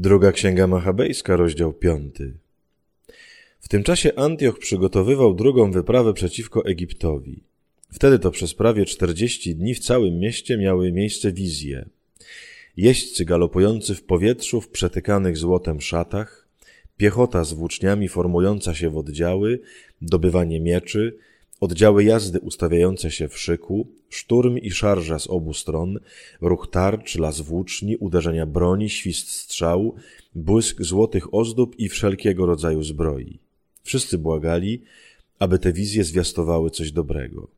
Druga Księga Machabejska, rozdział 5. W tym czasie Antioch przygotowywał drugą wyprawę przeciwko Egiptowi. Wtedy to przez prawie 40 dni w całym mieście miały miejsce wizje. Jeźdźcy galopujący w powietrzu w przetykanych złotem szatach, piechota z włóczniami formująca się w oddziały, dobywanie mieczy, oddziały jazdy ustawiające się w szyku, szturm i szarża z obu stron, ruch tarcz, las włóczni, uderzenia broni, świst strzału, błysk złotych ozdób i wszelkiego rodzaju zbroi. Wszyscy błagali, aby te wizje zwiastowały coś dobrego.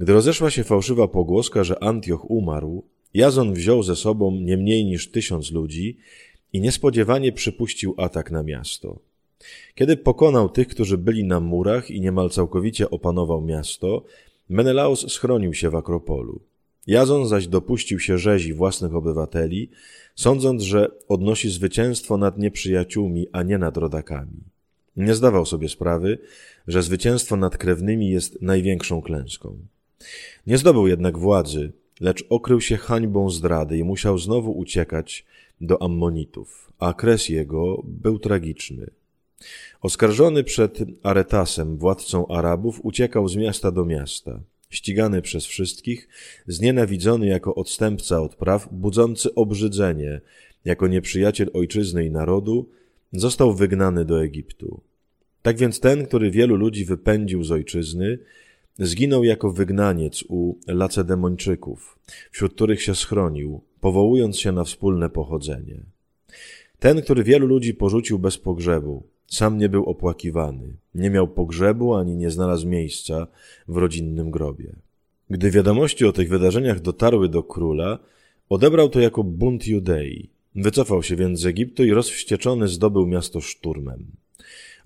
Gdy rozeszła się fałszywa pogłoska, że Antioch umarł, Jazon wziął ze sobą nie mniej niż tysiąc ludzi i niespodziewanie przypuścił atak na miasto. Kiedy pokonał tych, którzy byli na murach i niemal całkowicie opanował miasto, Menelaos schronił się w Akropolu. Jazon zaś dopuścił się rzezi własnych obywateli, sądząc, że odnosi zwycięstwo nad nieprzyjaciółmi, a nie nad rodakami. Nie zdawał sobie sprawy, że zwycięstwo nad krewnymi jest największą klęską. Nie zdobył jednak władzy, lecz okrył się hańbą zdrady i musiał znowu uciekać do Ammonitów, a kres jego był tragiczny. Oskarżony przed Aretasem, władcą Arabów, uciekał z miasta do miasta. Ścigany przez wszystkich, znienawidzony jako odstępca od praw, budzący obrzydzenie, jako nieprzyjaciel ojczyzny i narodu, został wygnany do Egiptu. Tak więc ten, który wielu ludzi wypędził z ojczyzny, zginął jako wygnaniec u Lacedemończyków, wśród których się schronił, powołując się na wspólne pochodzenie. Ten, który wielu ludzi porzucił bez pogrzebu, sam nie był opłakiwany, nie miał pogrzebu ani nie znalazł miejsca w rodzinnym grobie. Gdy wiadomości o tych wydarzeniach dotarły do króla, odebrał to jako bunt Judei. Wycofał się więc z Egiptu i rozwścieczony zdobył miasto szturmem.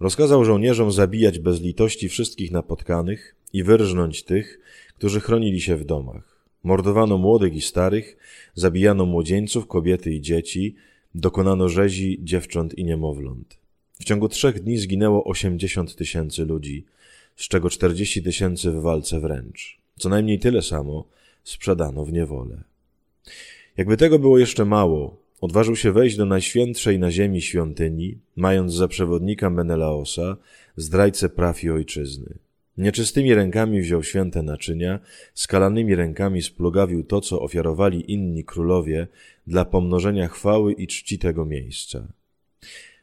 Rozkazał żołnierzom zabijać bez litości wszystkich napotkanych i wyrżnąć tych, którzy chronili się w domach. Mordowano młodych i starych, zabijano młodzieńców, kobiety i dzieci, dokonano rzezi dziewcząt i niemowląt. W ciągu trzech dni zginęło 80 tysięcy ludzi, z czego 40 tysięcy w walce wręcz. Co najmniej tyle samo sprzedano w niewolę. Jakby tego było jeszcze mało, odważył się wejść do najświętszej na ziemi świątyni, mając za przewodnika Menelaosa, zdrajcę praw i ojczyzny. Nieczystymi rękami wziął święte naczynia, skalanymi rękami splugawił to, co ofiarowali inni królowie dla pomnożenia chwały i czci tego miejsca.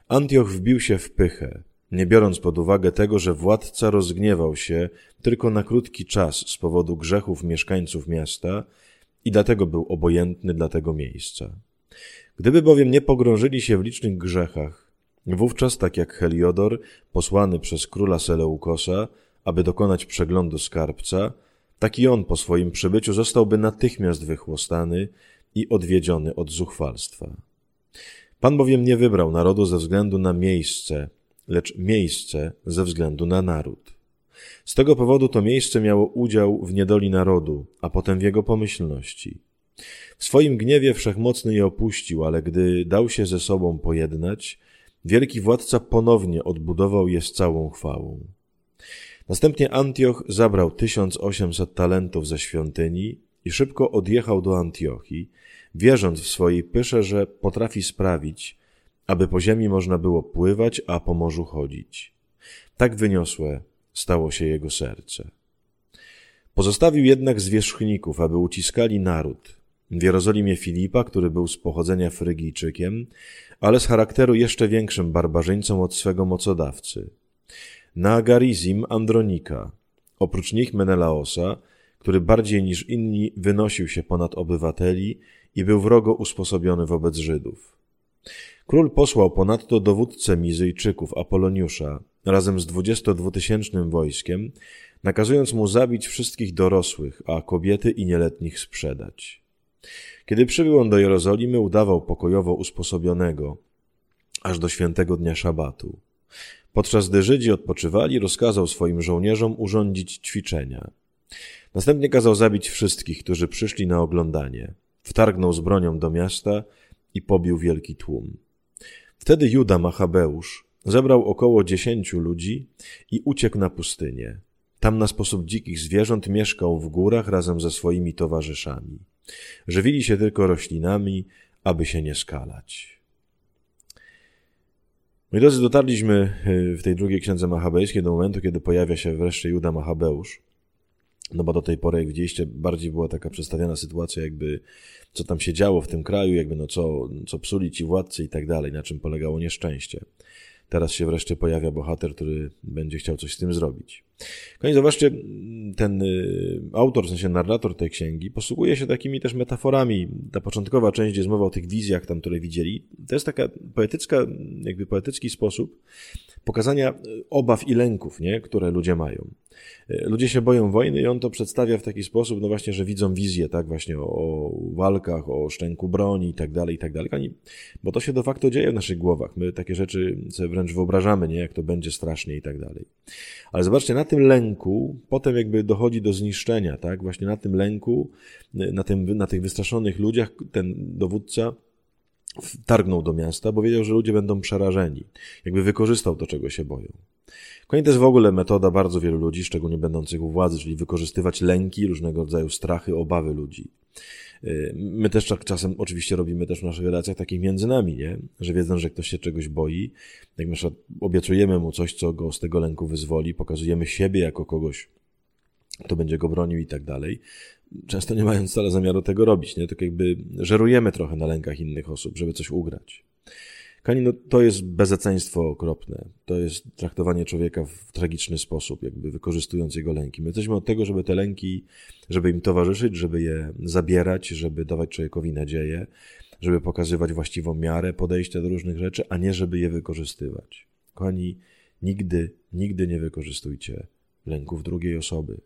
Antioch wbił się w pychę, nie biorąc pod uwagę tego, że władca rozgniewał się tylko na krótki czas z powodu grzechów mieszkańców miasta i dlatego był obojętny dla tego miejsca. Gdyby bowiem nie pogrążyli się w licznych grzechach, wówczas tak jak Heliodor, posłany przez króla Seleukosa, aby dokonać przeglądu skarbca, taki on po swoim przybyciu zostałby natychmiast wychłostany i odwiedziony od zuchwalstwa. Pan bowiem nie wybrał narodu ze względu na miejsce, lecz miejsce ze względu na naród. Z tego powodu to miejsce miało udział w niedoli narodu, a potem w jego pomyślności. W swoim gniewie wszechmocny je opuścił, ale gdy dał się ze sobą pojednać, wielki władca ponownie odbudował je z całą chwałą. Następnie Antioch zabrał 1800 talentów ze świątyni i szybko odjechał do Antiochii, wierząc w swojej pysze, że potrafi sprawić, aby po ziemi można było pływać, a po morzu chodzić. Tak wyniosłe stało się jego serce. Pozostawił jednak zwierzchników, aby uciskali naród. W Jerozolimie Filipa, który był z pochodzenia Frygijczykiem, ale z charakteru jeszcze większym barbarzyńcą od swego mocodawcy. Na Garizim Andronika, oprócz nich Menelaosa, który bardziej niż inni wynosił się ponad obywateli i był wrogo usposobiony wobec Żydów. Król posłał ponadto dowódcę Mizyjczyków Apoloniusza razem z dwudziestodwutysięcznym wojskiem, nakazując mu zabić wszystkich dorosłych, a kobiety i nieletnich sprzedać. Kiedy przybył on do Jerozolimy, udawał pokojowo usposobionego, aż do świętego dnia szabatu. Podczas gdy Żydzi odpoczywali, rozkazał swoim żołnierzom urządzić ćwiczenia. Następnie kazał zabić wszystkich, którzy przyszli na oglądanie. Wtargnął z bronią do miasta i pobił wielki tłum. Wtedy Juda Machabeusz zebrał około dziesięciu ludzi i uciekł na pustynię. Tam na sposób dzikich zwierząt mieszkał w górach razem ze swoimi towarzyszami. Żywili się tylko roślinami, aby się nie skalać. Moi drodzy, dotarliśmy y, w tej drugiej księdze machabejskiej do momentu, kiedy pojawia się wreszcie Juda Machabeusz. No bo do tej pory, jak widzieliście, bardziej była taka przedstawiana sytuacja, jakby co tam się działo w tym kraju, jakby no co, co psuli ci władcy i tak dalej, na czym polegało nieszczęście. Teraz się wreszcie pojawia bohater, który będzie chciał coś z tym zrobić. Koniec, zobaczcie, ten y, autor, w sensie narrator tej księgi, posługuje się takimi też metaforami. Ta początkowa część, gdzie jest mowa o tych wizjach tam, które widzieli, to jest taka poetycka, jakby poetycki sposób pokazania obaw i lęków, nie, które ludzie mają. E, ludzie się boją wojny i on to przedstawia w taki sposób, no właśnie, że widzą wizję, tak, właśnie o, o walkach, o szczęku broni i tak dalej, i tak dalej. Bo to się de facto dzieje w naszych głowach. My takie rzeczy sobie wręcz wyobrażamy, nie, jak to będzie strasznie i tak dalej. Ale zobaczcie, na tym lęku potem jakby dochodzi do zniszczenia, tak, właśnie na tym lęku, na, tym, na tych wystraszonych ludziach ten dowódca targnął do miasta, bo wiedział, że ludzie będą przerażeni. Jakby wykorzystał to, czego się boją. Kolejnie to jest w ogóle metoda bardzo wielu ludzi, szczególnie będących u władzy, czyli wykorzystywać lęki, różnego rodzaju strachy, obawy ludzi. Y, my też czasem oczywiście robimy też w naszych relacjach takich między nami, nie? Że wiedząc, że ktoś się czegoś boi, jak na przykład obiecujemy mu coś, co go z tego lęku wyzwoli, pokazujemy siebie jako kogoś, kto będzie go bronił i tak dalej, często nie mając wcale zamiaru tego robić, nie? Tylko jakby żerujemy trochę na lękach innych osób, żeby coś ugrać. Kani, no, to jest bezeceństwo okropne. To jest traktowanie człowieka w tragiczny sposób, jakby wykorzystując jego lęki. My jesteśmy od tego, żeby te lęki, żeby im towarzyszyć, żeby je zabierać, żeby dawać człowiekowi nadzieję, żeby pokazywać właściwą miarę podejścia do różnych rzeczy, a nie żeby je wykorzystywać. Kochani, nigdy, nigdy nie wykorzystujcie lęków drugiej osoby.